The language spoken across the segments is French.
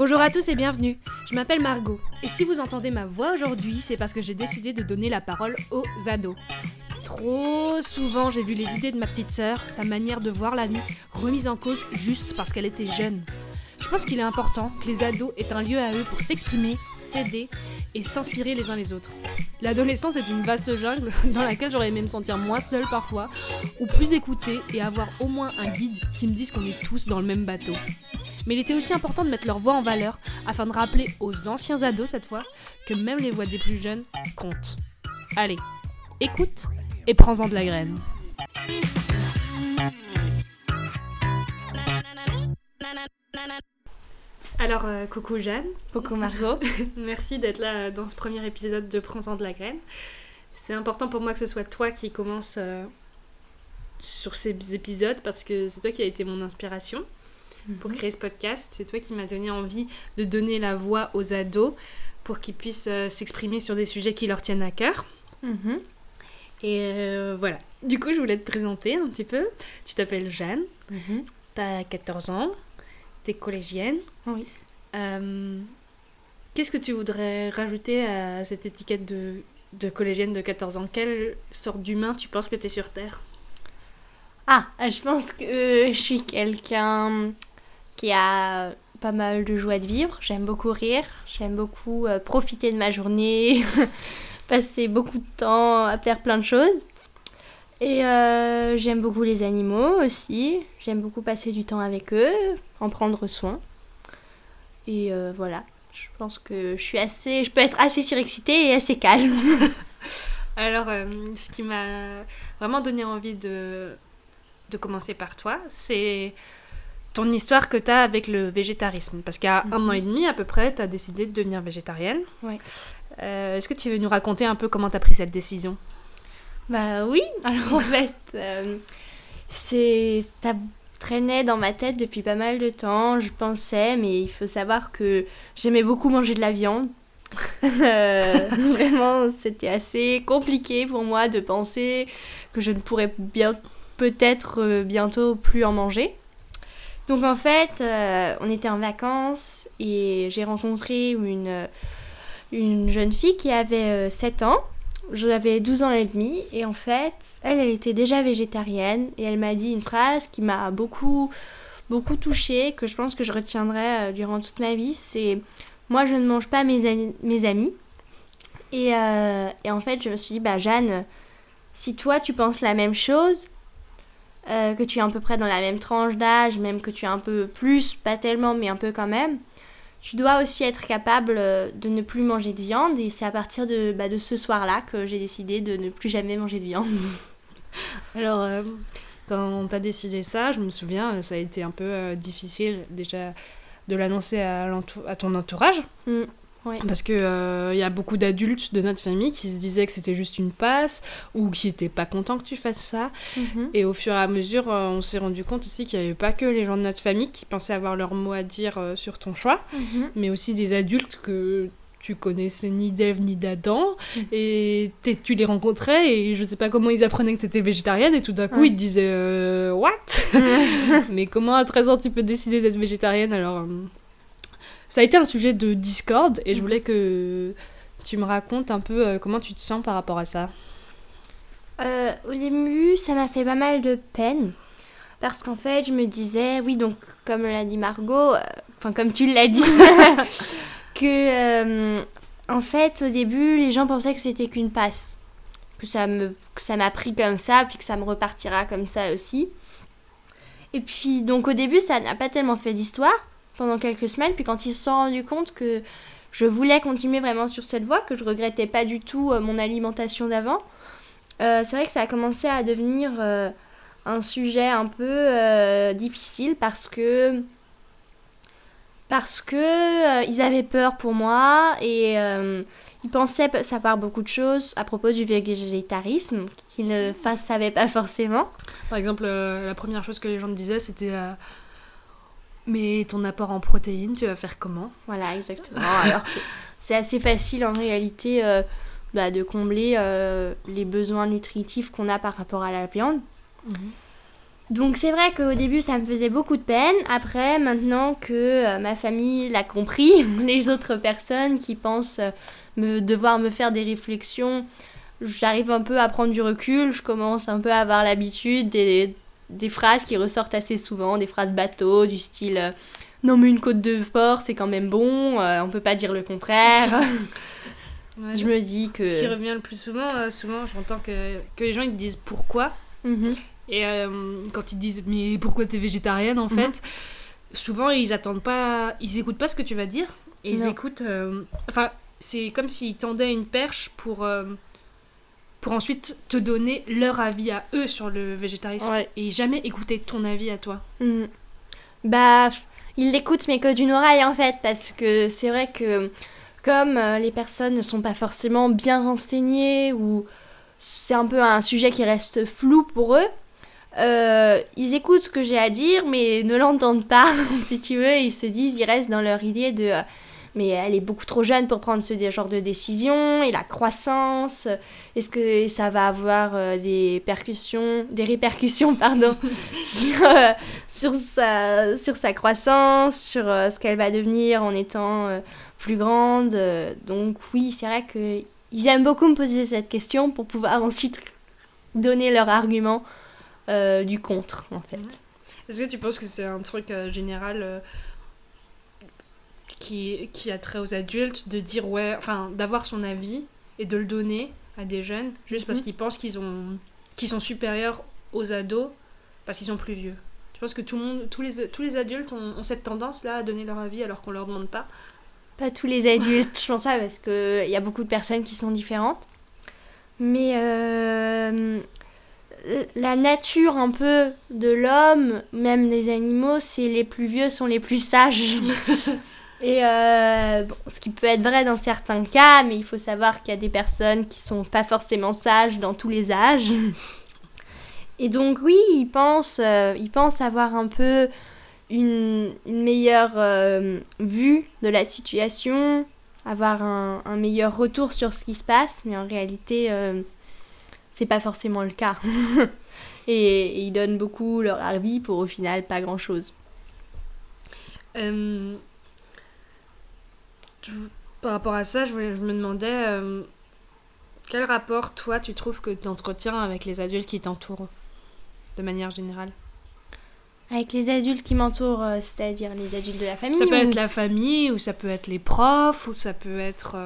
Bonjour à tous et bienvenue. Je m'appelle Margot et si vous entendez ma voix aujourd'hui, c'est parce que j'ai décidé de donner la parole aux ados. Trop souvent, j'ai vu les idées de ma petite sœur, sa manière de voir la vie, remise en cause juste parce qu'elle était jeune. Je pense qu'il est important que les ados aient un lieu à eux pour s'exprimer, s'aider et s'inspirer les uns les autres. L'adolescence est une vaste jungle dans laquelle j'aurais aimé me sentir moins seule parfois, ou plus écoutée et avoir au moins un guide qui me dise qu'on est tous dans le même bateau. Mais il était aussi important de mettre leur voix en valeur afin de rappeler aux anciens ados cette fois que même les voix des plus jeunes comptent. Allez, écoute et prends-en de la graine. Alors, euh, coucou Jeanne. Coucou Margot. Merci d'être là dans ce premier épisode de Prends-en de la graine. C'est important pour moi que ce soit toi qui commence euh, sur ces épisodes parce que c'est toi qui as été mon inspiration pour créer ce podcast. C'est toi qui m'as donné envie de donner la voix aux ados pour qu'ils puissent euh, s'exprimer sur des sujets qui leur tiennent à cœur. Mhm. Et euh, voilà. Du coup, je voulais te présenter un petit peu. Tu t'appelles Jeanne, Mhm. tu as 14 ans, tu es collégienne. Oui. Euh, Qu'est-ce que tu voudrais rajouter à cette étiquette de, de collégienne de 14 ans? Quelle sorte d'humain tu penses que tu es sur Terre? Ah, je pense que je suis quelqu'un qui a pas mal de joie de vivre. J'aime beaucoup rire. J'aime beaucoup euh, profiter de ma journée. passer beaucoup de temps à faire plein de choses. Et euh, j'aime beaucoup les animaux aussi. J'aime beaucoup passer du temps avec eux, en prendre soin. Et euh, voilà. Je pense que je suis assez. Je peux être assez surexcitée et assez calme. Alors, ce qui m'a vraiment donné envie de, de commencer par toi, c'est ton histoire que tu as avec le végétarisme. Parce qu'à un an et demi à peu près, tu as décidé de devenir végétarienne. Ouais. Euh, Est-ce que tu veux nous raconter un peu comment tu as pris cette décision? Bah oui, alors en fait, euh, c'est ça traînait dans ma tête depuis pas mal de temps, je pensais, mais il faut savoir que j'aimais beaucoup manger de la viande. Euh, vraiment, c'était assez compliqué pour moi de penser que je ne pourrais bien peut-être bientôt plus en manger. Donc en fait, euh, on était en vacances et j'ai rencontré une, une jeune fille qui avait euh, 7 ans. J'avais 12 ans et demi et en fait, elle, elle était déjà végétarienne et elle m'a dit une phrase qui m'a beaucoup, beaucoup touchée, que je pense que je retiendrai euh, durant toute ma vie, c'est « moi je ne mange pas mes, amis ». Et, euh, et en fait, je me suis dit « bah Jeanne, si toi tu penses la même chose, euh, que tu es à peu près dans la même tranche d'âge, même que tu es un peu plus, pas tellement, mais un peu quand même, tu dois aussi être capable euh, de ne plus manger de viande. Et c'est à partir de, bah, de ce soir-là que j'ai décidé de ne plus jamais manger de viande. Alors, euh, quand tu as décidé ça, je me souviens, ça a été un peu euh, difficile déjà de l'annoncer à ton entourage. Mm, ouais. Parce qu'il il y a beaucoup d'adultes de notre famille qui se disaient que c'était juste une passe ou qui n'étaient pas contents que tu fasses ça. Mhm. Et au fur et à mesure, euh, on s'est rendu compte aussi qu'il n'y avait pas que les gens de notre famille qui pensaient avoir leur mot à dire euh, sur ton choix, Mhm. mais aussi des adultes que tu connaissais ni d'Ève ni d'Adam. Mhm. Et tu les rencontrais et je sais pas comment ils apprenaient que t'étais végétarienne et tout d'un coup Ouais. ils te disaient euh, What? Mais comment à 13 ans tu peux décider d'être végétarienne Alors, euh, ça a été un sujet de discorde et je voulais que tu me racontes un peu euh, comment tu te sens par rapport à ça. Euh, au début, ça m'a fait pas mal de peine. Parce qu'en fait, je me disais, oui, donc, comme l'a dit Margot, euh, enfin, comme tu l'as dit, que, euh, en fait, au début, les gens pensaient que c'était qu'une passe. Que ça me, que ça m'a pris comme ça, puis que ça me repartira comme ça aussi. Et puis, donc, au début, ça n'a pas tellement fait d'histoire pendant quelques semaines. Puis, quand ils se sont rendus compte que je voulais continuer vraiment sur cette voie, que je regrettais pas du tout euh, mon alimentation d'avant, euh, c'est vrai que ça a commencé à devenir euh, un sujet un peu difficile parce que parce que ils avaient peur pour moi et ils pensaient savoir beaucoup de choses à propos du végétarisme qu'ils ne savaient pas forcément. Par exemple, la première chose que les gens me disaient c'était Mais ton apport en protéines, tu vas faire comment? Voilà, exactement. Alors c'est assez facile en réalité euh, bah, de combler euh, les besoins nutritifs qu'on a par rapport à la viande. Donc c'est vrai qu'au début ça me faisait beaucoup de peine. Après, maintenant que euh, ma famille l'a compris, les autres personnes qui pensent me devoir me faire des réflexions, j'arrive un peu à prendre du recul. Je commence un peu à avoir l'habitude des, des phrases qui ressortent assez souvent, des phrases bateau du style euh, non mais une côte de porc c'est quand même bon, on peut pas dire le contraire. je me dis que. Ce qui revient le plus souvent, souvent j'entends que, que les gens ils disent pourquoi. Mhm. Et euh, quand ils disent mais pourquoi t'es végétarienne en mhm. fait, souvent ils attendent pas, ils écoutent pas ce que tu vas dire et ils écoutent. Euh, enfin, c'est comme s'ils tendaient une perche pour euh, pour ensuite te donner leur avis à eux sur le végétarisme et jamais écouter ton avis à toi. Mhm. Bah, ils l'écoutent mais que d'une oreille en fait parce que c'est vrai que comme les personnes ne sont pas forcément bien renseignées ou c'est un peu un sujet qui reste flou pour eux, euh, ils écoutent ce que j'ai à dire, mais ne l'entendent pas, si tu veux. Ils se disent, ils restent dans leur idée de. Euh, mais elle est beaucoup trop jeune pour prendre ce genre de décision, et la croissance, est-ce que ça va avoir euh, des percussions, des répercussions, pardon, sur, sur, sa, sur sa croissance, sur ce qu'elle va devenir en étant plus grande. donc oui, c'est vrai qu'ils aiment beaucoup me poser cette question pour pouvoir ensuite donner leur argument euh, du contre, en fait. Est-ce que tu penses que c'est un truc euh, général euh, qui, qui a trait aux adultes de dire ouais, enfin, d'avoir son avis et de le donner à des jeunes juste parce mhm. qu'ils pensent qu'ils ont qu'ils sont supérieurs aux ados parce qu'ils sont plus vieux Tu penses que tout le monde, tous les, tous les adultes ont, cette tendance-là à donner leur avis alors qu'on leur demande pas? Pas tous les adultes, je pense pas, parce qu'il y a beaucoup de personnes qui sont différentes. Mais la nature un peu de l'homme, même des animaux, c'est les plus vieux sont les plus sages. Et euh, ce qui peut être vrai dans certains cas, mais il faut savoir qu'il y a des personnes qui sont pas forcément sages dans tous les âges. Et donc oui, ils pensent, euh, ils pensent avoir un peu une, meilleure euh, vue de la situation, avoir un, un, meilleur retour sur ce qui se passe, mais en réalité, c'est pas forcément le cas. et, ils donnent beaucoup leur avis pour au final pas grand chose. Euh, par rapport à ça, je, me demandais euh, quel rapport toi tu trouves que tu entretiens avec les adultes qui t'entourent de manière générale? Avec les adultes qui m'entourent, euh, c'est-à-dire les adultes de la famille Ça peut être la famille, ou ça peut être les profs, ou ça peut être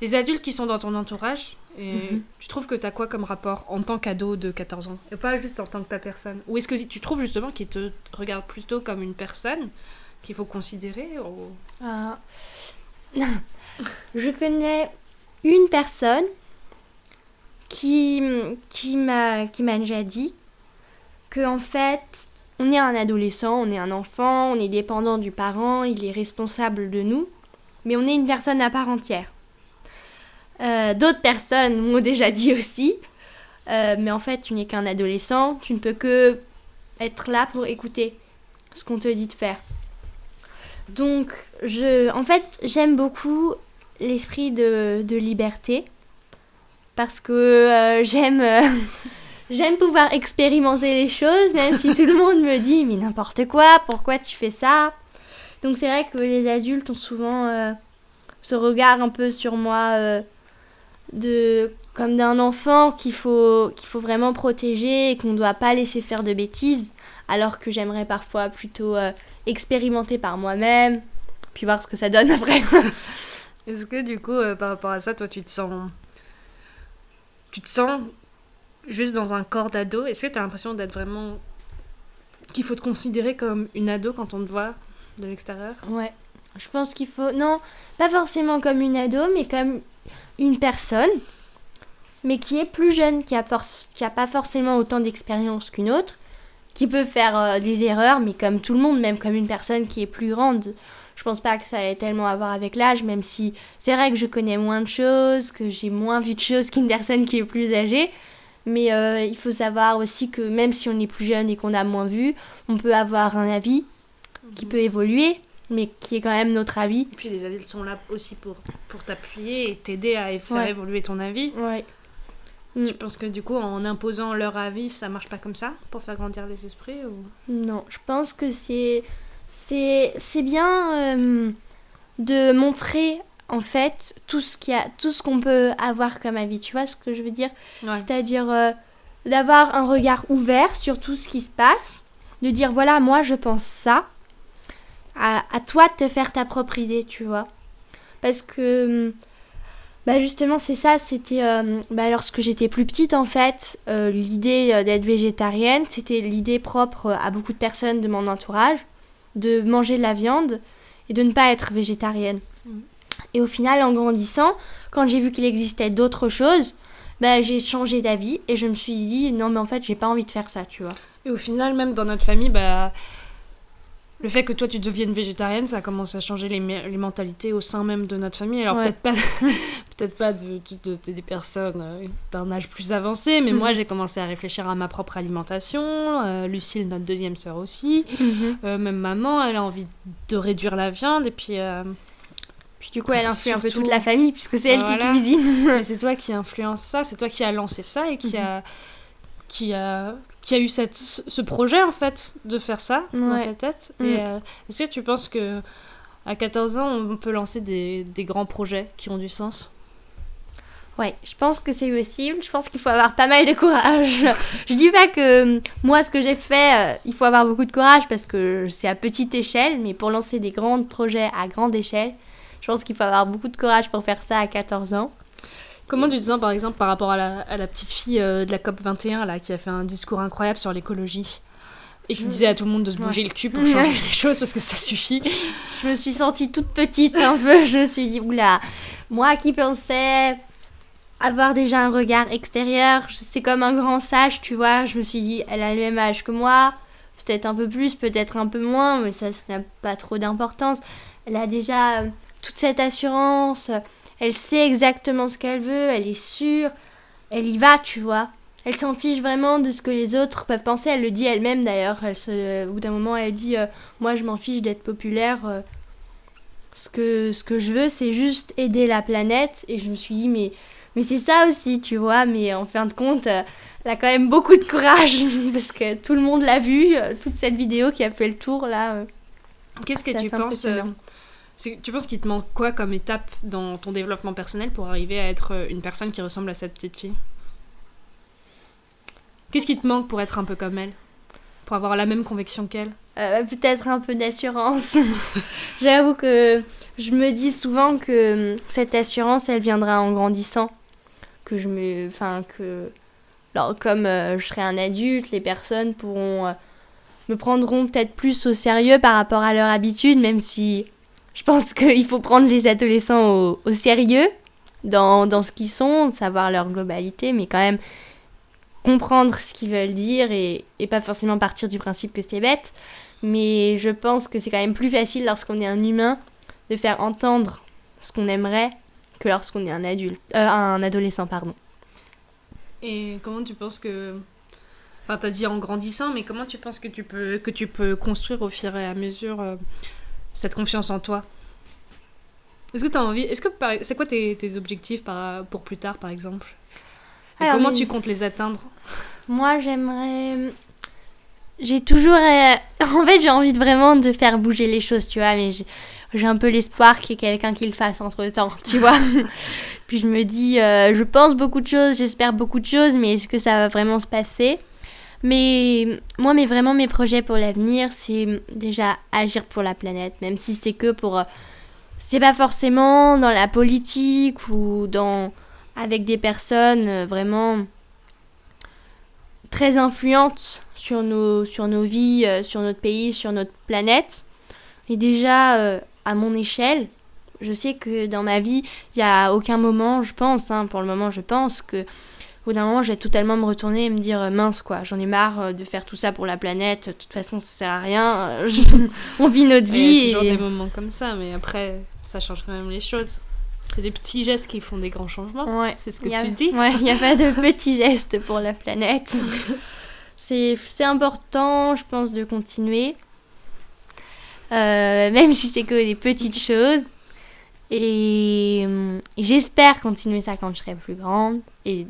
les adultes qui sont dans ton entourage. Et mhm. tu trouves que tu as quoi comme rapport en tant qu'ado de 14 ans? Et pas juste en tant que ta personne Ou est-ce que tu trouves justement qu'ils te regardent plutôt comme une personne qu'il faut considérer ah. Je connais une personne qui, qui m'a déjà dit que en fait on est un adolescent, on est un enfant, on est dépendant du parent, il est responsable de nous, mais on est une personne à part entière. Euh, d'autres personnes m'ont déjà dit aussi. Euh, mais en fait, tu n'es qu'un adolescent, tu ne peux que être là pour écouter ce qu'on te dit de faire. Donc, je, en fait, j'aime beaucoup l'esprit de, liberté parce que euh, j'aime j'aime pouvoir expérimenter les choses, même si tout le monde me dit mais n'importe quoi, pourquoi tu fais ça? Donc c'est vrai que les adultes ont souvent ce regard un peu sur moi de comme d'un enfant qu'il faut qu'il faut vraiment protéger et qu'on ne doit pas laisser faire de bêtises alors que j'aimerais parfois plutôt euh, expérimenter par moi-même puis voir ce que ça donne après. Est-ce que du coup euh, par rapport à ça toi tu te sens tu te sens juste dans un corps d'ado? Est-ce que tu as l'impression d'être vraiment qu'il faut te considérer comme une ado quand on te voit de l'extérieur? Ouais. Je pense qu'il faut non, pas forcément comme une ado mais comme une personne, mais qui est plus jeune, qui a, qui a pas forcément autant d'expérience qu'une autre, qui peut faire euh, des erreurs, mais comme tout le monde, même comme une personne qui est plus grande. Je pense pas que ça ait tellement à voir avec l'âge, même si c'est vrai que je connais moins de choses, que j'ai moins vu de choses qu'une personne qui est plus âgée. Mais euh, il faut savoir aussi que même si on est plus jeune et qu'on a moins vu, on peut avoir un avis qui mhm. peut évoluer mais qui est quand même notre avis. Et puis les adultes sont là aussi pour, pour t'appuyer et t'aider à faire évoluer ton avis. Ouais. Mm. Tu penses que du coup, en imposant leur avis, ça marche pas comme ça pour faire grandir les esprits ou... Non, je pense que c'est c'est bien euh, de montrer en fait tout ce qu'il a tout ce qu'on peut avoir comme avis. Tu vois ce que je veux dire? C'est-à-dire euh, d'avoir un regard ouvert sur tout ce qui se passe, de dire voilà moi je pense ça. À, à toi de te faire ta propre idée, tu vois. Parce que bah justement, c'est ça, c'était euh, bah lorsque j'étais plus petite en fait, euh, l'idée euh, d'être végétarienne, c'était l'idée propre à beaucoup de personnes de mon entourage, de manger de la viande et de ne pas être végétarienne. Mm. Et au final, en grandissant, quand j'ai vu qu'il existait d'autres choses, bah, j'ai changé d'avis et je me suis dit non mais en fait j'ai pas envie de faire ça, tu vois. Et au final, même dans notre famille, bah le fait que toi tu deviennes végétarienne, ça commence à changer les, les mentalités au sein même de notre famille. Alors peut-être pas, peut-être pas de, des personnes euh, d'un âge plus avancé, mais moi mhm. j'ai commencé à réfléchir à ma propre alimentation. Euh, Lucille, notre deuxième sœur aussi, mhm. euh, même maman, elle a envie de réduire la viande et puis. puis du coup, elle influe un peu toute la famille puisque c'est elle qui cuisine. c'est toi qui influence ça, c'est toi qui as lancé ça et qui mhm. a qui a qui a eu cette, ce projet en fait de faire ça dans ta tête. Mm. Euh, est-ce que tu penses que à 14 ans on peut lancer des, des grands projets qui ont du sens? Ouais, je pense que c'est possible. Je pense qu'il faut avoir pas mal de courage. je dis pas que moi, ce que j'ai fait, euh, il faut avoir beaucoup de courage parce que c'est à petite échelle, mais pour lancer des grands projets à grande échelle, je pense qu'il faut avoir beaucoup de courage pour faire ça à 14 ans. Comment tu te sens par exemple par rapport à la, petite fille euh, de la COP 21 là, qui a fait un discours incroyable sur l'écologie et qui disait à tout le monde de se bouger le cul pour changer les choses parce que ça suffit. Je me suis sentie toute petite un peu, je me suis dit oula, moi qui pensais avoir déjà un regard extérieur, c'est comme un grand sage, tu vois, je me suis dit elle a le même âge que moi, peut-être un peu plus, peut-être un peu moins, mais ça, ça n'a pas trop d'importance. Elle a déjà euh, toute cette assurance, elle sait exactement ce qu'elle veut, elle est sûre, elle y va, tu vois. Elle s'en fiche vraiment de ce que les autres peuvent penser, elle le dit elle-même d'ailleurs. au bout d'un moment, elle dit euh, Moi, je m'en fiche d'être populaire. Euh, ce, que, ce que je veux, c'est juste aider la planète. Et je me suis dit Mais, mais c'est ça aussi, tu vois. Mais en fin de compte, euh, elle a quand même beaucoup de courage parce que tout le monde l'a vu, toute cette vidéo qui a fait le tour là. Qu'est-ce que tu penses tu penses qu'il te manque quoi comme étape dans ton développement personnel pour arriver à être euh, une personne qui ressemble à cette petite fille? Qu'est-ce qui te manque pour être un peu comme elle? Pour avoir la même conviction qu'elle? Euh, Peut-être un peu d'assurance. J'avoue que je me dis souvent que hum, cette assurance, elle viendra en grandissant. Que je me. Enfin, que. Alors, comme euh, je serai un adulte, les personnes pourront. me prendront peut-être plus au sérieux par rapport à leur habitude, même si je pense qu'il faut prendre les adolescents au, sérieux dans, dans ce qu'ils sont, savoir leur globalité, mais quand même comprendre ce qu'ils veulent dire et, et, pas forcément partir du principe que c'est bête. Mais je pense que c'est quand même plus facile lorsqu'on est un humain de faire entendre ce qu'on aimerait que lorsqu'on est un adulte, euh, un adolescent, pardon. Et comment tu penses que Enfin, t'as dit en grandissant, mais comment tu penses que tu peux, que tu peux construire au fur et à mesure euh, cette confiance en toi. Est-ce que tu as envie Est-ce que c'est quoi tes, tes objectifs pour plus tard par exemple? Comment tu comptes les atteindre? Moi, j'aimerais j'ai toujours euh, en fait j'ai envie de vraiment de faire bouger les choses tu vois mais j'ai un peu l'espoir qu'il y ait quelqu'un qui le fasse entre temps tu vois. Puis je me dis euh, je pense beaucoup de choses j'espère beaucoup de choses mais est-ce que ça va vraiment se passer? Mais moi, mais vraiment, mes projets pour l'avenir, c'est déjà agir pour la planète, même si c'est que pour. Euh, c'est pas forcément dans la politique ou dans. avec des personnes euh, vraiment très influentes sur nos, sur nos vies, euh, sur notre pays, sur notre planète. Et déjà, à mon échelle, je sais que dans ma vie, il n'y a aucun moment, je pense, hein, pour le moment, je pense que au bout d'un moment, j'ai totalement me retourner et me dire euh, mince quoi, j'en ai marre euh, de faire tout ça pour la planète, de toute façon ça sert à rien, euh, on vit notre vie. Il y a toujours des moments comme ça, mais après ça change quand même les choses. C'est les petits gestes qui font des grands changements. Ouais. C'est ce que tu dis. Ouais, il n'y a pas de petits gestes pour la planète. c'est important, je pense, de continuer. même si c'est que des petites choses. Et j'espère continuer ça quand je serai plus grande. Et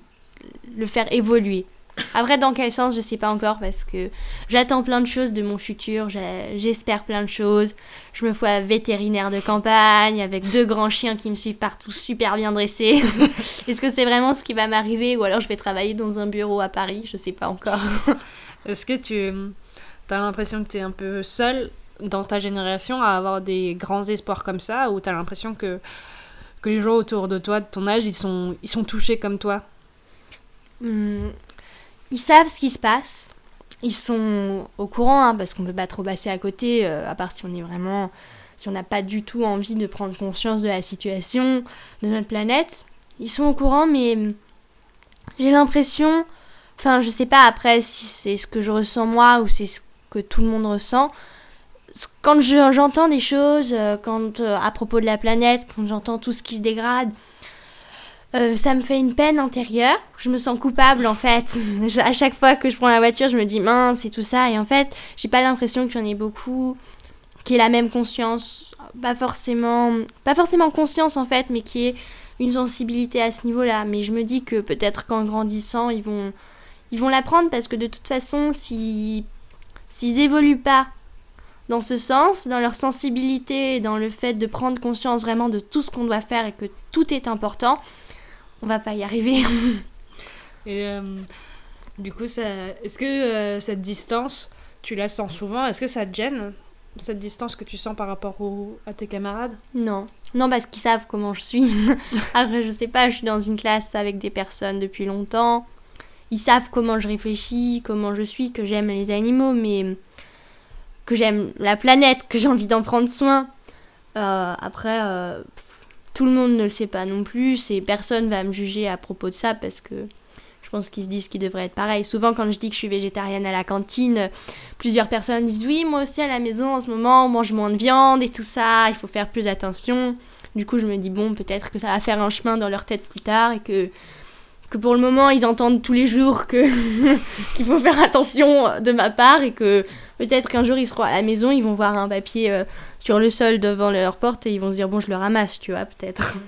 le faire évoluer. Après, dans quel sens, je sais pas encore parce que j'attends plein de choses de mon futur, j'espère plein de choses. Je me vois vétérinaire de campagne avec deux grands chiens qui me suivent partout super bien dressés. Est-ce que c'est vraiment ce qui va m'arriver ou alors je vais travailler dans un bureau à Paris Je sais pas encore. Est-ce que tu as l'impression que tu es un peu seule dans ta génération à avoir des grands espoirs comme ça ou tu as l'impression que, que les gens autour de toi, de ton âge, ils sont, ils sont touchés comme toi? Hmm, ils savent ce qui se passe. Ils sont au courant, hein, parce qu'on ne peut pas trop passer à côté, euh, à part si on est vraiment. si on n'a pas du tout envie de prendre conscience de la situation de notre planète. Ils sont au courant, mais j'ai l'impression. Enfin, je sais pas après si c'est ce que je ressens moi ou c'est ce que tout le monde ressent. Quand j'entends des choses, euh, quand euh, à propos de la planète, quand j'entends tout ce qui se dégrade, euh, ça me fait une peine intérieure. Je me sens coupable en fait. à chaque fois que je prends la voiture, je me dis mince c'est tout ça. Et en fait, j'ai pas l'impression qu'il y en ait beaucoup qui aient la même conscience. Pas forcément, pas forcément conscience en fait, mais qui aient une sensibilité à ce niveau-là. Mais je me dis que peut-être qu'en grandissant, ils vont, ils vont l'apprendre parce que de toute façon, si s'ils évoluent pas dans ce sens, dans leur sensibilité, dans le fait de prendre conscience vraiment de tout ce qu'on doit faire et que tout est important, on va pas y arriver. Et euh, du coup, est-ce que euh, cette distance, tu la sens souvent? Est-ce que ça te gêne cette distance que tu sens par rapport à tes camarades? Non. Non, parce qu'ils savent comment je suis. Après, je sais pas, je suis dans une classe avec des personnes depuis longtemps. Ils savent comment je réfléchis, comment je suis, que j'aime les animaux, mais que j'aime la planète, que j'ai envie d'en prendre soin. Euh, après, tout le monde ne le sait pas non plus et personne va me juger à propos de ça parce que je pense qu'ils se disent qu'ils devraient être pareil. Souvent, quand je dis que je suis végétarienne à la cantine, plusieurs personnes disent Oui, moi aussi à la maison en ce moment, on mange moins de viande et tout ça, il faut faire plus attention. Du coup, je me dis Bon, peut-être que ça va faire un chemin dans leur tête plus tard et que, que pour le moment, ils entendent tous les jours qu'il faut faire attention de ma part et que peut-être qu'un jour, ils seront à la maison, ils vont voir un papier. Euh, sur le sol devant leur porte et ils vont se dire bon je le ramasse tu vois peut-être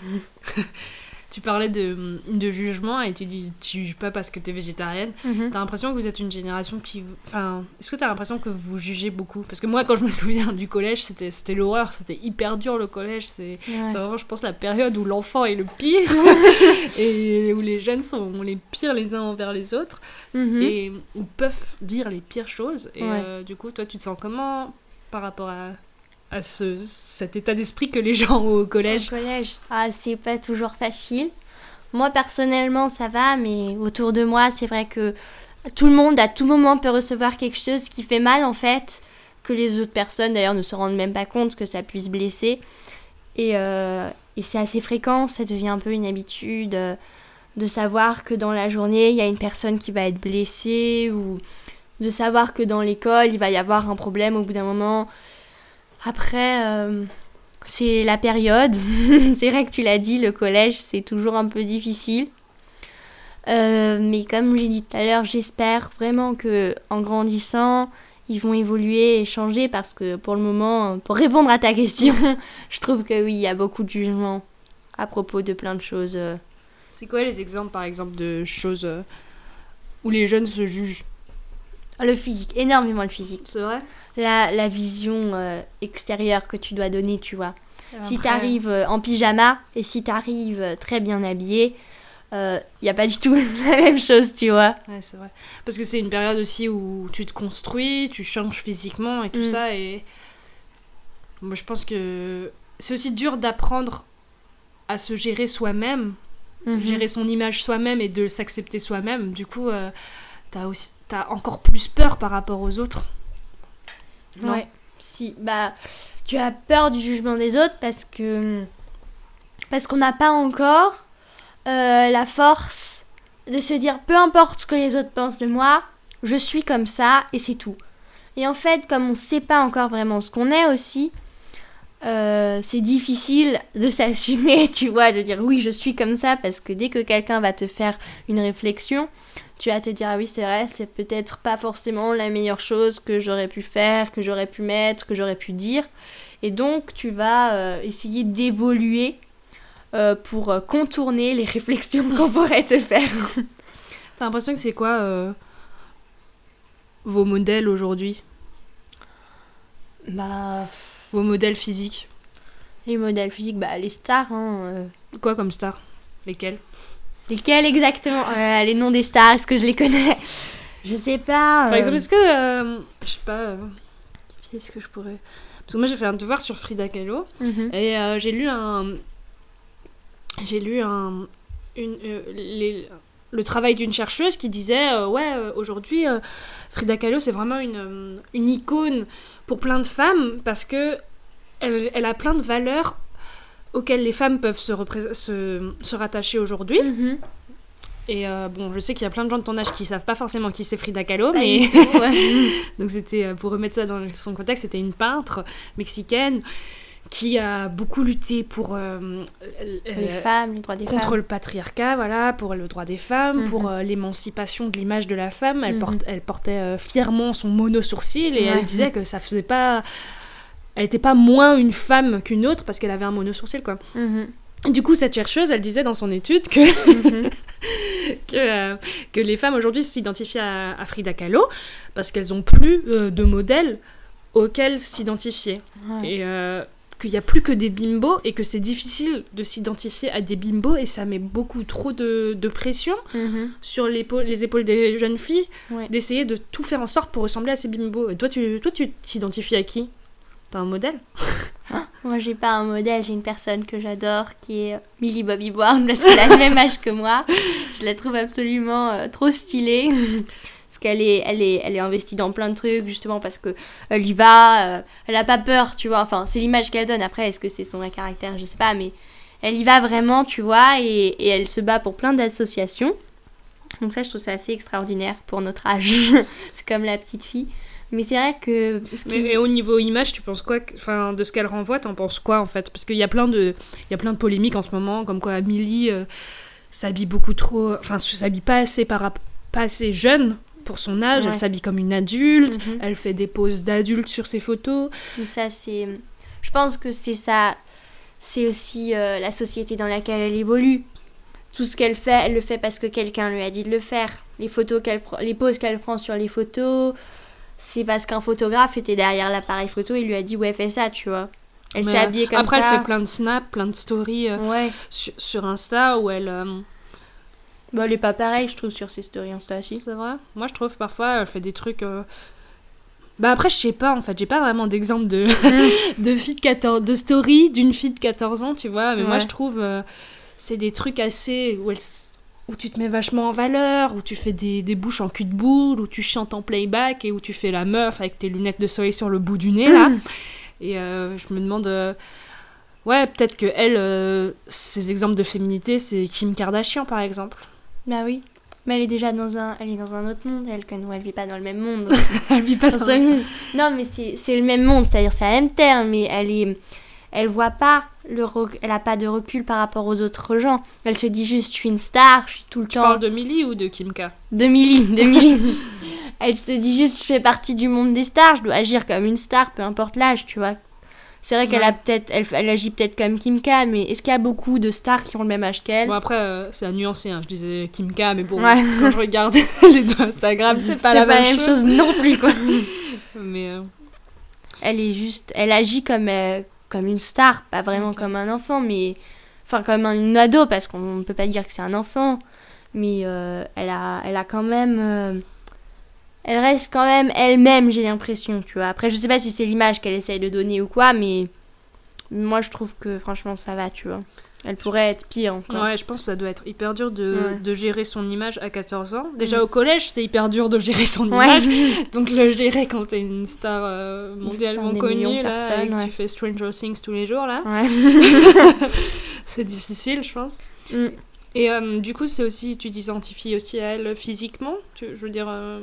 tu parlais de, de, jugement et tu dis tu juges pas parce que tu es végétarienne mhm. t'as l'impression que vous êtes une génération qui enfin est-ce que t'as l'impression que vous jugez beaucoup? Parce que moi quand je me souviens du collège c'était l'horreur c'était hyper dur le collège c'est vraiment je pense la période où l'enfant est le pire et où les jeunes sont les pires les uns envers les autres mhm. et où peuvent dire les pires choses et euh, du coup toi tu te sens comment par rapport à à ce, cet état d'esprit que les gens ont au collège Au collège, ah, c'est pas toujours facile. Moi personnellement ça va, mais autour de moi c'est vrai que tout le monde à tout moment peut recevoir quelque chose qui fait mal en fait, que les autres personnes d'ailleurs ne se rendent même pas compte que ça puisse blesser. Et, euh, et c'est assez fréquent, ça devient un peu une habitude euh, de savoir que dans la journée il y a une personne qui va être blessée ou de savoir que dans l'école il va y avoir un problème au bout d'un moment après, euh, c'est la période. c'est vrai que tu l'as dit, le collège, c'est toujours un peu difficile. Euh, mais comme j'ai dit tout à l'heure, j'espère vraiment que en grandissant, ils vont évoluer et changer parce que pour le moment, pour répondre à ta question, je trouve que oui, il y a beaucoup de jugements à propos de plein de choses. Euh. C'est quoi les exemples, par exemple, de choses où les jeunes se jugent? Le physique, énormément le physique. C'est vrai? La, la vision euh, extérieure que tu dois donner, tu vois. Si tu arrives euh, en pyjama et si tu arrives euh, très bien habillé, il n'y a pas du tout la même chose, tu vois. Ouais, c'est vrai. Parce que c'est une période aussi où tu te construis, tu changes physiquement et tout mm. ça. Et moi, je pense que c'est aussi dur d'apprendre à se gérer soi-même, mm-hmm. gérer son image soi-même et de s'accepter soi-même. Du coup, tu as, as encore plus peur par rapport aux autres. Ouais. Si, bah, tu as peur du jugement des autres parce que. Parce qu'on n'a pas encore euh, la force de se dire peu importe ce que les autres pensent de moi, je suis comme ça et c'est tout. Et en fait, comme on ne sait pas encore vraiment ce qu'on est aussi, euh, c'est difficile de s'assumer, tu vois, de dire oui, je suis comme ça, parce que dès que quelqu'un va te faire une réflexion, tu vas te dire ah oui c'est vrai c'est peut-être pas forcément la meilleure chose que j'aurais pu faire que j'aurais pu mettre que j'aurais pu dire. Et donc tu vas euh, essayer d'évoluer euh, pour contourner les réflexions qu'on pourrait te faire. T'as l'impression que c'est quoi euh, vos modèles aujourd'hui? Bah, Vos modèles physiques? les modèles physiques, bah, les stars, hein. euh. Quoi comme star Lesquels? Lesquels exactement Euh, Les noms des stars, est-ce que je les connais Je sais pas. Par euh. exemple, est-ce que. euh, je sais pas. qui est-ce que je pourrais. Parce que moi j'ai fait un devoir sur Frida Kahlo Mhm. et j'ai lu un. J'ai lu un. Une, les- le travail d'une chercheuse qui disait euh, Ouais, euh, aujourd'hui, euh, Frida Kahlo c'est vraiment une, une icône pour plein de femmes parce que elle, elle a plein de valeurs auxquelles les femmes peuvent se, représ- se, se rattacher aujourd'hui. Mhm. Et euh, bon, je sais qu'il y a plein de gens de ton âge qui savent pas forcément qui c'est Frida Kahlo, Pas mais du tout, ouais. donc c'était euh, pour remettre ça dans son contexte, c'était une peintre mexicaine qui a beaucoup lutté pour euh, les femmes, les droits des contre femmes. le patriarcat, voilà, pour le droit des femmes, Mhm. pour euh, l'émancipation de l'image de la femme. Elle, Mhm. porte- elle portait euh, fièrement son mono sourcil et Ouais. elle disait que ça faisait pas, elle était pas moins une femme qu'une autre parce qu'elle avait un mono sourcil quoi. Mhm. Du coup, cette chercheuse, elle disait dans son étude que Mhm. que, euh, que les femmes aujourd'hui s'identifient à, à Frida Kahlo parce qu'elles ont plus euh, de modèles auxquels s'identifier. Ouais. Et euh, qu'il n'y a plus que des bimbos et que c'est difficile de s'identifier à des bimbos et ça met beaucoup trop de, de pression Mhm. sur les épaules des jeunes filles Ouais. d'essayer de tout faire en sorte pour ressembler à ces bimbos. Et toi, tu toi, tu t'identifies à qui? T'as un modèle Moi, j'ai pas un modèle, j'ai une personne que j'adore qui est Millie Bobby Brown parce qu'elle a le même âge que moi. Je la trouve absolument euh, trop stylée. Parce qu'elle est, elle est, elle est investie dans plein de trucs, justement parce que elle y va, euh, elle a pas peur, tu vois. Enfin, c'est l'image qu'elle donne. Après, est-ce que c'est son vrai caractère? Je sais pas, mais elle y va vraiment, tu vois, et, et elle se bat pour plein d'associations. Donc, ça, je trouve ça assez extraordinaire pour notre âge. c'est comme la petite fille. Mais c'est vrai que. ce Mais au niveau image, tu penses quoi Enfin, de ce qu'elle renvoie, t'en penses quoi en fait? Parce qu'il y a plein de, il y a plein de polémiques en ce moment, comme quoi Millie euh, s'habille beaucoup trop, enfin, s'habille pas assez par pas assez jeune pour son âge. Ouais. Elle s'habille comme une adulte. Mhm. Elle fait des poses d'adulte sur ses photos. Mais ça, c'est. Je pense que c'est ça. C'est aussi euh, la société dans laquelle elle évolue. Tout ce qu'elle fait, elle le fait parce que quelqu'un lui a dit de le faire. Les photos qu'elle les poses qu'elle prend sur les photos, c'est parce qu'un photographe était derrière l'appareil photo et lui a dit ouais fais ça, tu vois. Elle s'est habillée comme Après, ça. elle fait plein de snaps, plein de stories euh, Ouais. sur, sur Insta où elle. euh, Bah, elle est pas pareille, je trouve, sur ses stories Insta aussi. C'est vrai Moi, je trouve parfois, elle fait des trucs. euh, Bah après, je sais pas, en fait, j'ai pas vraiment d'exemple de, de fille de 14... de story d'une fille de 14 ans, tu vois. Mais moi, je trouve, euh, c'est des trucs assez... Où, elle où tu te mets vachement en valeur, où tu fais des, des bouches en cul de boule, où tu chantes en playback et où tu fais la meuf avec tes lunettes de soleil sur le bout du nez, là. Et euh, je me demande... euh, Ouais, peut-être que elle, euh, ses exemples de féminité, c'est Kim Kardashian, par exemple. Bah oui. Mais elle est déjà dans un, elle est dans un autre monde, elle, que nous, elle vit pas dans le même monde. Elle vit pas Dans dans ce- Non, mais c'est c'est le même monde, c'est-à-dire c'est la même terre, mais elle est, elle voit pas le, elle a pas de recul par rapport aux autres gens. Elle se dit juste, je suis une star, je suis tout le Tu temps parles de Millie ou de Kim K de Millie, de Millie. elle se dit juste, je fais partie du monde des stars, je dois agir comme une star, peu importe l'âge, tu vois. C'est vrai qu'elle Ouais. a peut-être, elle, elle agit peut-être comme Kim K, mais est-ce qu'il y a beaucoup de stars qui ont le même âge qu'elle? Bon après, euh, c'est à nuancer, hein. je disais Kim K, mais bon, Ouais. quand je regarde les deux Instagram, c'est pas, la, même, chose. non plus, quoi. Mais euh, elle est juste elle agit comme euh, comme une star pas vraiment comme un enfant mais enfin comme une ado parce qu'on ne peut pas dire que c'est un enfant mais euh, elle a elle a quand même euh, elle reste quand même elle-même j'ai l'impression tu vois. Après je sais pas si c'est l'image qu'elle essaye de donner ou quoi mais moi je trouve que franchement ça va tu vois elle pourrait être pire encore ouais, je pense que ça doit être hyper dur de, Ouais. de gérer son image à 14 ans. Déjà Mm. au collège, c'est hyper dur de gérer son Ouais. image. Donc le gérer quand t'es une star euh, mondialement connue, là, et que ouais. tu fais Stranger Things tous les jours, là, Ouais. c'est difficile, je pense. Mm. Et euh, du coup, c'est aussi, tu t'identifies aussi à elle physiquement, tu, je veux dire, euh,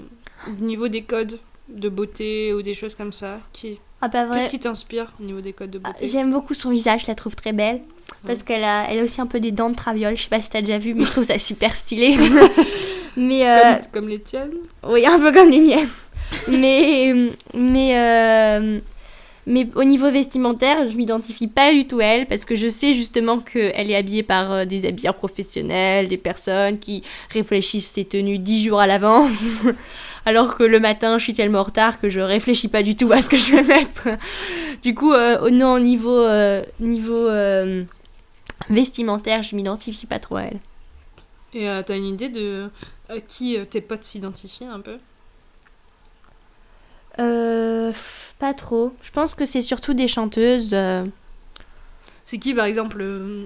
au niveau des codes de beauté ou des choses comme ça. Qui, ah vrai Qu'est-ce qui t'inspire au niveau des codes de Ah, beauté? J'aime beaucoup son visage, je la trouve très belle. Parce qu'elle a, elle a aussi un peu des dents de traviole. Je sais pas si t'as déjà vu, mais je trouve ça super stylé. mais euh, comme, comme les tiennes oui, un peu comme les miennes. mais mais euh, Mais au niveau vestimentaire, je m'identifie pas du tout à elle parce que je sais justement qu'elle est habillée par euh, des habilleurs professionnels, des personnes qui réfléchissent ses tenues dix jours à l'avance. Alors que le matin, je suis tellement en retard que je réfléchis pas du tout à ce que je vais mettre. Du coup, euh, non, niveau, euh, niveau vestimentaire, je m'identifie pas trop à elle. Et t'as une idée de à qui tes potes s'identifient un peu? Euh, pas trop. Je pense que c'est surtout des chanteuses. Euh. C'est qui, par exemple Il euh,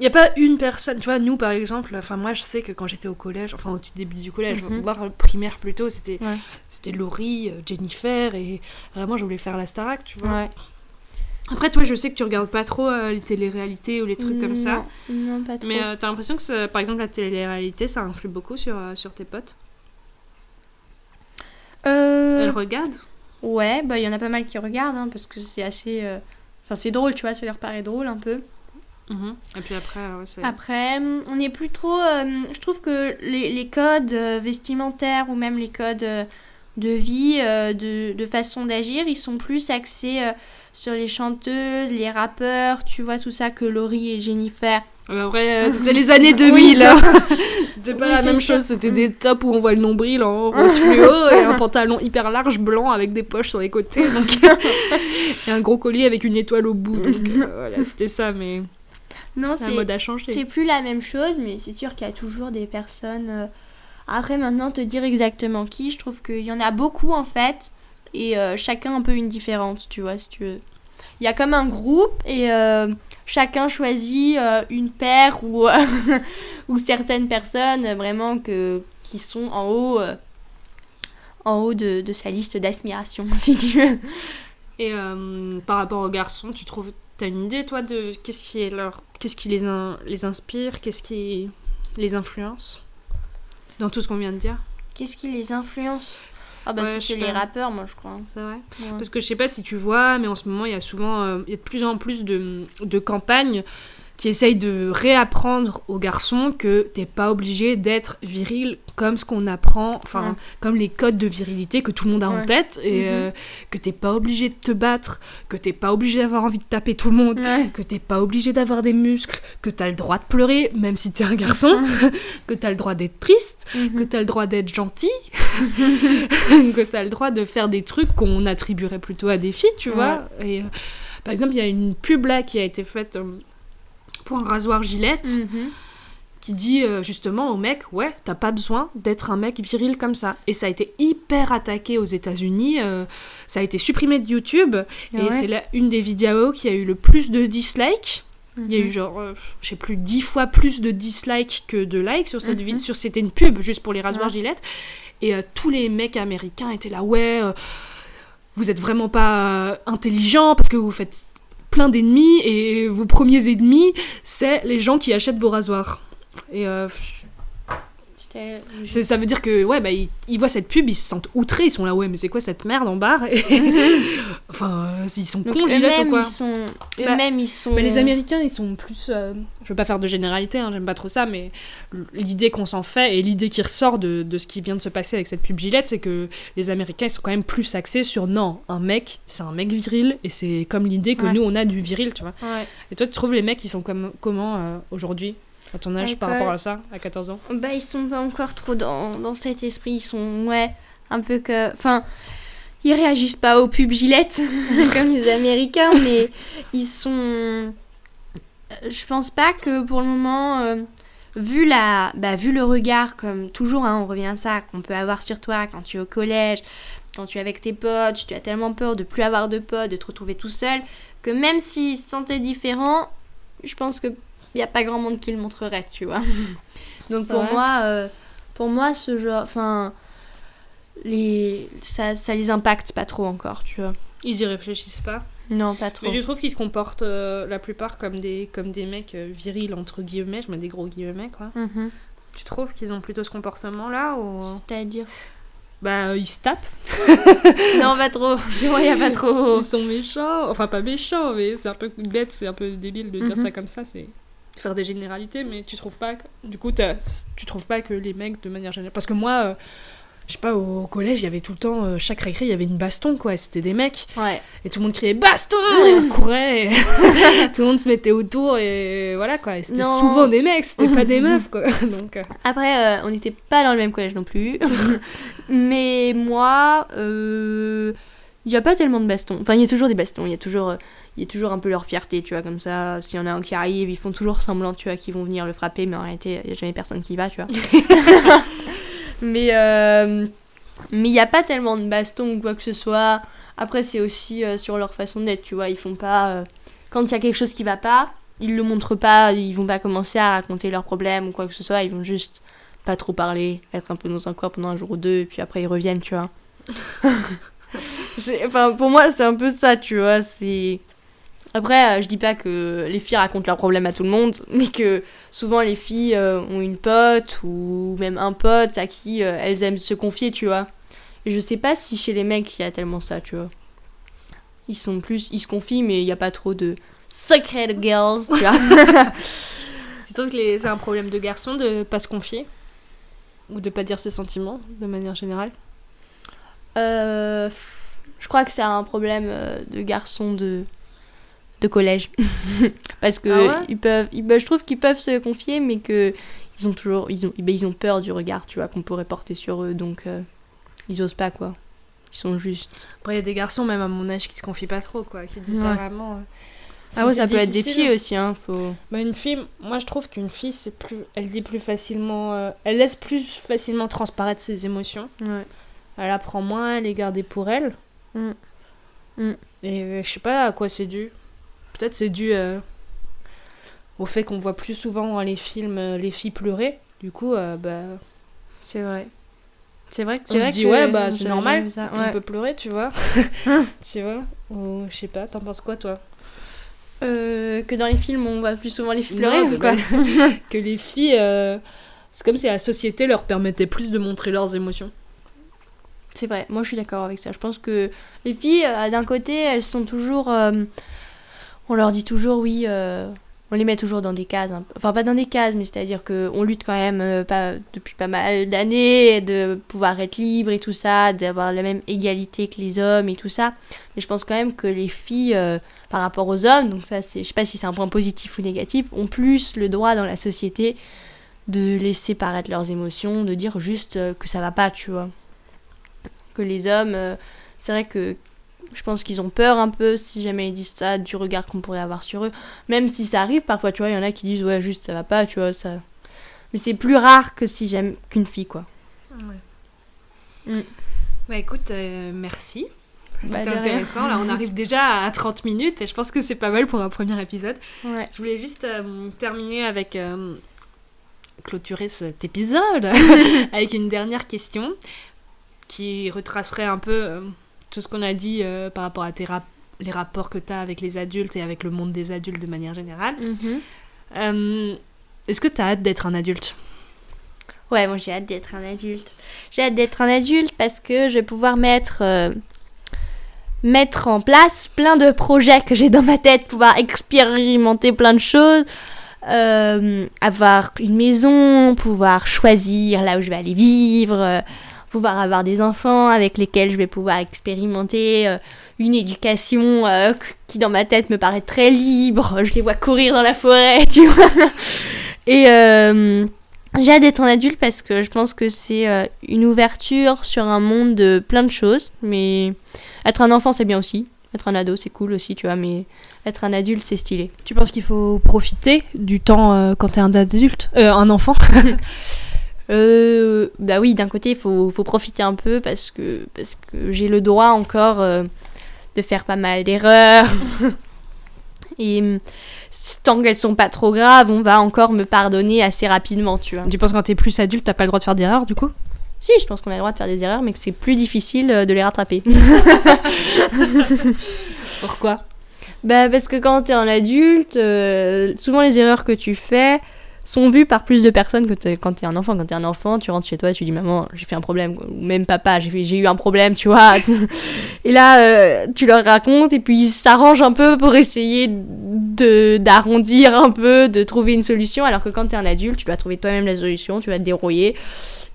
n'y a pas une personne, tu vois, nous par exemple, enfin moi je sais que quand j'étais au collège, enfin au début du collège, mm voire primaire plutôt, c'était c'était Laurie, Jennifer, et vraiment je voulais faire la Starac, tu vois. Après, toi, je sais que tu regardes pas trop les télé-réalités ou les trucs comme ça. Non, pas trop. Mais t'as l'impression que, par exemple, la télé-réalité, ça influe beaucoup sur, sur tes potes? Euh... Elle regarde Ouais, bah il y en a pas mal qui regardent, hein, parce que c'est assez... Euh, enfin, c'est drôle, tu vois, ça leur paraît drôle un peu. Mhm. Et puis après, ouais, Après, on n'est plus trop... Euh, je trouve que les, les codes euh, vestimentaires ou même les codes de vie, de, de, façon d'agir, ils sont plus axés sur les chanteuses, les rappeurs, tu vois, tout ça que Laurie et Jennifer après, euh, c'était les années 2000. Hein. c'était pas la même chose. C'était des tops où on voit le nombril en rose fluo et un pantalon hyper large blanc avec des poches sur les côtés. Donc, et un gros collier avec une étoile au bout. Donc euh, voilà, c'était ça. Mais non, la mode a changé. C'est plus la même chose, mais c'est sûr qu'il y a toujours des personnes. Euh, après, maintenant, te dire exactement qui, je trouve qu'il y en a beaucoup en fait. Et chacun un peu une différence, tu vois, si tu veux. Il y a comme un groupe et chacun choisit euh, une paire ou, euh, ou certaines personnes euh, vraiment que, qui sont en haut, en haut de, de sa liste d'aspiration, si tu veux. Et par rapport aux garçons, tu trouves, t'as une idée toi de qu'est-ce qui est leur, qu'est-ce qui les, les inspire, qu'est-ce qui les influence? Dans tout ce qu'on vient de dire Qu'est-ce qui les influence? Ah bah c'est les rappeurs, moi je crois. Hein. C'est vrai. Parce que je sais pas si tu vois, mais en ce moment il y a souvent, euh, il y a de plus en plus de, de campagnes qui essaye de réapprendre aux garçons que t'es pas obligé d'être viril comme ce qu'on apprend, enfin, comme les codes de virilité que tout le monde a en tête, et mhm. euh, que t'es pas obligé de te battre, que t'es pas obligé d'avoir envie de taper tout le monde, que t'es pas obligé d'avoir des muscles, que t'as le droit de pleurer, même si t'es un garçon, que t'as le droit d'être triste, mhm. que t'as le droit d'être gentil, que t'as le droit de faire des trucs qu'on attribuerait plutôt à des filles, tu vois. Et, euh, par exemple, il y a une pub là qui a été faite. Euh, pour un rasoir Gillette mhm. qui dit euh, justement au mec ouais t'as pas besoin d'être un mec viril comme ça et ça a été hyper attaqué aux États-Unis euh, ça a été supprimé de YouTube ah et c'est une des vidéos qui a eu le plus de dislikes il y a eu mhm. genre, euh, je sais plus, dix fois plus de dislikes que de likes sur cette mhm. vidéo. C'était une pub juste pour les rasoirs Gillette. Et tous les mecs américains étaient là, ouais, vous êtes vraiment pas intelligents parce que vous faites plein d'ennemis et vos premiers ennemis, c'est les gens qui achètent vos rasoirs. Et euh, ça veut dire que, ouais, bah, ils, voient cette pub, ils se sentent outrés, ils sont là, ouais, mais c'est quoi cette merde en barre Enfin, euh, ils sont cons, ou quoi. Ils sont... Bah, eux-mêmes, ils sont. Mais les Américains, ils sont plus. Euh, je veux pas faire de généralité, hein, j'aime pas trop ça, mais l'idée qu'on s'en fait et l'idée qui ressort de, de, ce qui vient de se passer avec cette pub Gillette, c'est que les Américains, ils sont quand même plus axés sur non, un mec, c'est un mec viril, et c'est comme l'idée que nous, on a du viril, tu vois. Et toi, tu trouves les mecs, ils sont comme, comment euh, aujourd'hui à ton âge par rapport à ça, à 14 ans? Bah, ils sont pas encore trop dans, dans cet esprit. Ils sont, ouais, un peu que. Enfin, ils réagissent pas aux pubs gilettes comme les Américains, mais ils sont. Euh, je pense pas que pour le moment. Euh, vu, la, bah, vu le regard, comme toujours, hein, on revient à ça, qu'on peut avoir sur toi quand tu es au collège, quand tu es avec tes potes, tu as tellement peur de plus avoir de potes, de te retrouver tout seul, que même s'ils se sentaient différents, je pense que il n'y a pas grand monde qui le montrerait, tu vois. Donc pour moi, euh, pour moi, ce genre, enfin, les, ça, ça les impacte pas trop encore, tu vois. Ils y réfléchissent pas. Non, pas trop. Mais je trouve qu'ils se comportent euh, la plupart comme des, comme des mecs euh, virils, entre guillemets, je mets des gros guillemets, quoi. Mhm. Tu trouves qu'ils ont plutôt ce comportement-là ou... C'est-à-dire? Bah, ils se tapent. non, pas trop. Je y a pas trop. Ils sont méchants. Enfin, pas méchants, mais c'est un peu bête, c'est un peu débile de dire mhm. ça comme ça. C'est faire des généralités, mais tu trouves pas que, du coup, tu trouves pas que les mecs, de manière générale, parce que moi, euh, je sais pas, au collège, il y avait tout le temps, euh, chaque récré, il y avait une baston, quoi. C'était des mecs. Ouais. Et tout le monde criait baston Et on courait. et tout le monde se mettait autour. Et voilà, quoi. C'était souvent des mecs, c'était pas des meufs, quoi. Donc, euh, Après, euh, on n'était pas dans le même collège non plus. Mais moi, il n'y a pas tellement de bastons. Enfin, il y a toujours des bastons. Il y a toujours, il y a toujours un peu leur fierté, tu vois, comme ça. S'il y en a un qui arrive, ils font toujours semblant, tu vois, qu'ils vont venir le frapper, mais en réalité, il n'y a jamais personne qui y va, tu vois. Mais euh, mais il n'y a pas tellement de bastons ou quoi que ce soit. Après, c'est aussi euh, sur leur façon d'être, tu vois. Ils font pas. euh, quand il y a quelque chose qui va pas, ils le montrent pas. Ils vont pas commencer à raconter leurs problèmes ou quoi que ce soit. Ils vont juste pas trop parler, être un peu dans un coin pendant un jour ou deux, et puis après ils reviennent, tu vois. Enfin, pour moi, c'est un peu ça, tu vois. C'est. Après, euh, je dis pas que les filles racontent leurs problèmes à tout le monde, mais que souvent les filles euh, ont une pote ou même un pote à qui euh, elles aiment se confier, tu vois. Et je sais pas si chez les mecs il y a tellement ça, tu vois. Ils sont plus, ils se confient, mais il y a pas trop de secret girls, tu vois. tu trouves que c'est un problème de garçon de pas se confier? Ou de pas dire ses sentiments, de manière générale? Euh, je crois que c'est un problème de garçon de de collège parce que Ah ouais ils peuvent ils, bah, je trouve qu'ils peuvent se confier mais que ils ont toujours ils ont bah, ils ont peur du regard tu vois qu'on pourrait porter sur eux donc euh, ils osent pas quoi ils sont juste Après, il y a des garçons, même à mon âge, qui se confient pas trop, quoi. Qui disent pas vraiment. euh. ah ouais ça peut être des filles aussi hein faut Bah, une fille, moi je trouve qu'une fille, c'est plus, elle dit plus facilement, euh, elle laisse plus facilement transparaître ses émotions. ouais Elle apprend moins à les garder pour elle. Mm. Mm. Et je sais pas à quoi c'est dû. Peut-être c'est dû euh, au fait qu'on voit plus souvent dans les films euh, les filles pleurer. Du coup, euh, bah, c'est vrai c'est vrai que on se dit que ouais, bah c'est normal. On Ouais. peut pleurer, tu vois. tu vois. Ou je sais pas. T'en penses quoi, toi? Que dans les films on voit plus souvent les filles pleurer Non, ou quoi Que les filles, c'est comme si la société leur permettait plus de montrer leurs émotions. C'est vrai, moi je suis d'accord avec ça. Je pense que les filles, d'un côté, elles sont toujours. On leur dit toujours, oui, euh, on les met toujours dans des cases. Enfin, pas dans des cases, mais c'est-à-dire qu'on lutte quand même euh, pas, depuis pas mal d'années de pouvoir être libre et tout ça, d'avoir la même égalité que les hommes et tout ça. Mais je pense quand même que les filles, euh, par rapport aux hommes, donc ça, c'est, je sais pas si c'est un point positif ou négatif, ont plus le droit dans la société de laisser paraître leurs émotions, de dire juste que ça va pas, tu vois que les hommes, c'est vrai que je pense qu'ils ont peur un peu si jamais ils disent ça du regard qu'on pourrait avoir sur eux. Même si ça arrive parfois, tu vois, il y en a qui disent ouais juste ça va pas, tu vois ça. Mais c'est plus rare que si j'aime qu'une fille quoi. Mm. Bah écoute, euh, merci. Bah, C'était intéressant. Là, on arrive déjà à 30 minutes et je pense que c'est pas mal pour un premier épisode. Ouais. Je voulais juste euh, terminer avec. euh, clôturer cet épisode avec une dernière question qui retracerait un peu tout ce qu'on a dit euh, par rapport à tes rap- les rapports que tu as avec les adultes et avec le monde des adultes de manière générale. Mhm. Euh, Est-ce que tu as hâte d'être un adulte? Ouais, moi j'ai hâte d'être un adulte. J'ai hâte d'être un adulte parce que je vais pouvoir mettre, euh, mettre en place plein de projets que j'ai dans ma tête, pouvoir expérimenter plein de choses, euh, avoir une maison, pouvoir choisir là où je vais aller vivre, pouvoir avoir des enfants avec lesquels je vais pouvoir expérimenter euh, une éducation euh, qui dans ma tête me paraît très libre. Je les vois courir dans la forêt, tu vois. Et euh, j'ai hâte d'être un adulte parce que je pense que c'est euh, une ouverture sur un monde de plein de choses. Mais être un enfant, c'est bien aussi. Être un ado, c'est cool aussi, tu vois. Mais être un adulte, c'est stylé. Tu penses qu'il faut profiter du temps quand t'es un adulte Un enfant? Euh, bah oui, d'un côté, il faut, faut profiter un peu parce que, parce que j'ai le droit encore euh, de faire pas mal d'erreurs. Et hum, tant qu'elles sont pas trop graves, on va encore me pardonner assez rapidement, tu vois. Tu penses que quand t'es plus adulte, t'as pas le droit de faire d'erreurs du coup? Si, je pense qu'on a le droit de faire des erreurs, mais que c'est plus difficile euh, de les rattraper. Pourquoi? Bah parce que quand t'es un adulte, euh, souvent les erreurs que tu fais sont vues par plus de personnes que t'es- quand t'es un enfant. Quand t'es un enfant, tu rentres chez toi, tu dis maman, j'ai fait un problème, ou même papa, j'ai eu un problème, tu vois. et là, euh, tu leur racontes et puis ils s'arrangent un peu pour essayer d'arrondir un peu, de trouver une solution. Alors que quand t'es un adulte, tu dois trouver toi-même la solution, tu vas te débrouiller.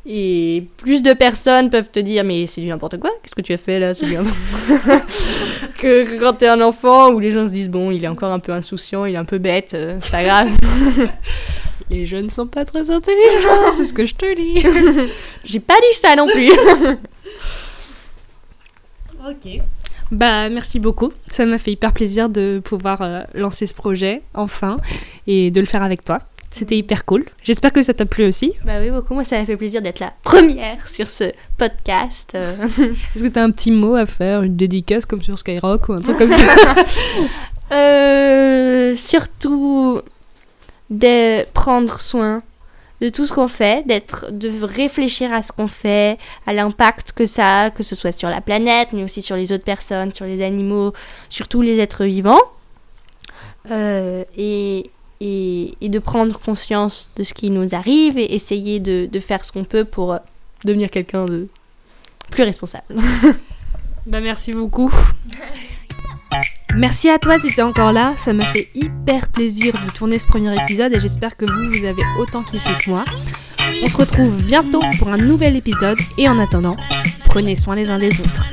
Et plus de personnes peuvent te dire mais c'est du n'importe quoi, qu'est-ce que tu as fait là c'est du que, que quand t'es un enfant où les gens se disent bon il est encore un peu insouciant, il est un peu bête, euh, c'est pas grave. Les jeunes sont pas très intelligents, c'est ce que je te dis. J'ai pas dit ça non plus. ok. Bah merci beaucoup, ça m'a fait hyper plaisir de pouvoir euh, lancer ce projet enfin et de le faire avec toi. C'était hyper cool. J'espère que ça t'a plu aussi. bah oui beaucoup, moi ça m'a fait plaisir d'être la première sur ce podcast. Est-ce que t'as un petit mot à faire, une dédicace comme sur Skyrock ou un truc comme ça? Euh, surtout de prendre soin de tout ce qu'on fait, d'être, de réfléchir à ce qu'on fait, à l'impact que ça a, que ce soit sur la planète, mais aussi sur les autres personnes, sur les animaux, sur tous les êtres vivants. Euh, et, et, et de prendre conscience de ce qui nous arrive et essayer de, de faire ce qu'on peut pour euh, devenir quelqu'un de plus responsable. Bah merci beaucoup. Merci à toi si encore là, ça m'a fait hyper plaisir de tourner ce premier épisode et j'espère que vous, vous avez autant kiffé que moi. On se retrouve bientôt pour un nouvel épisode et en attendant, prenez soin les uns des autres.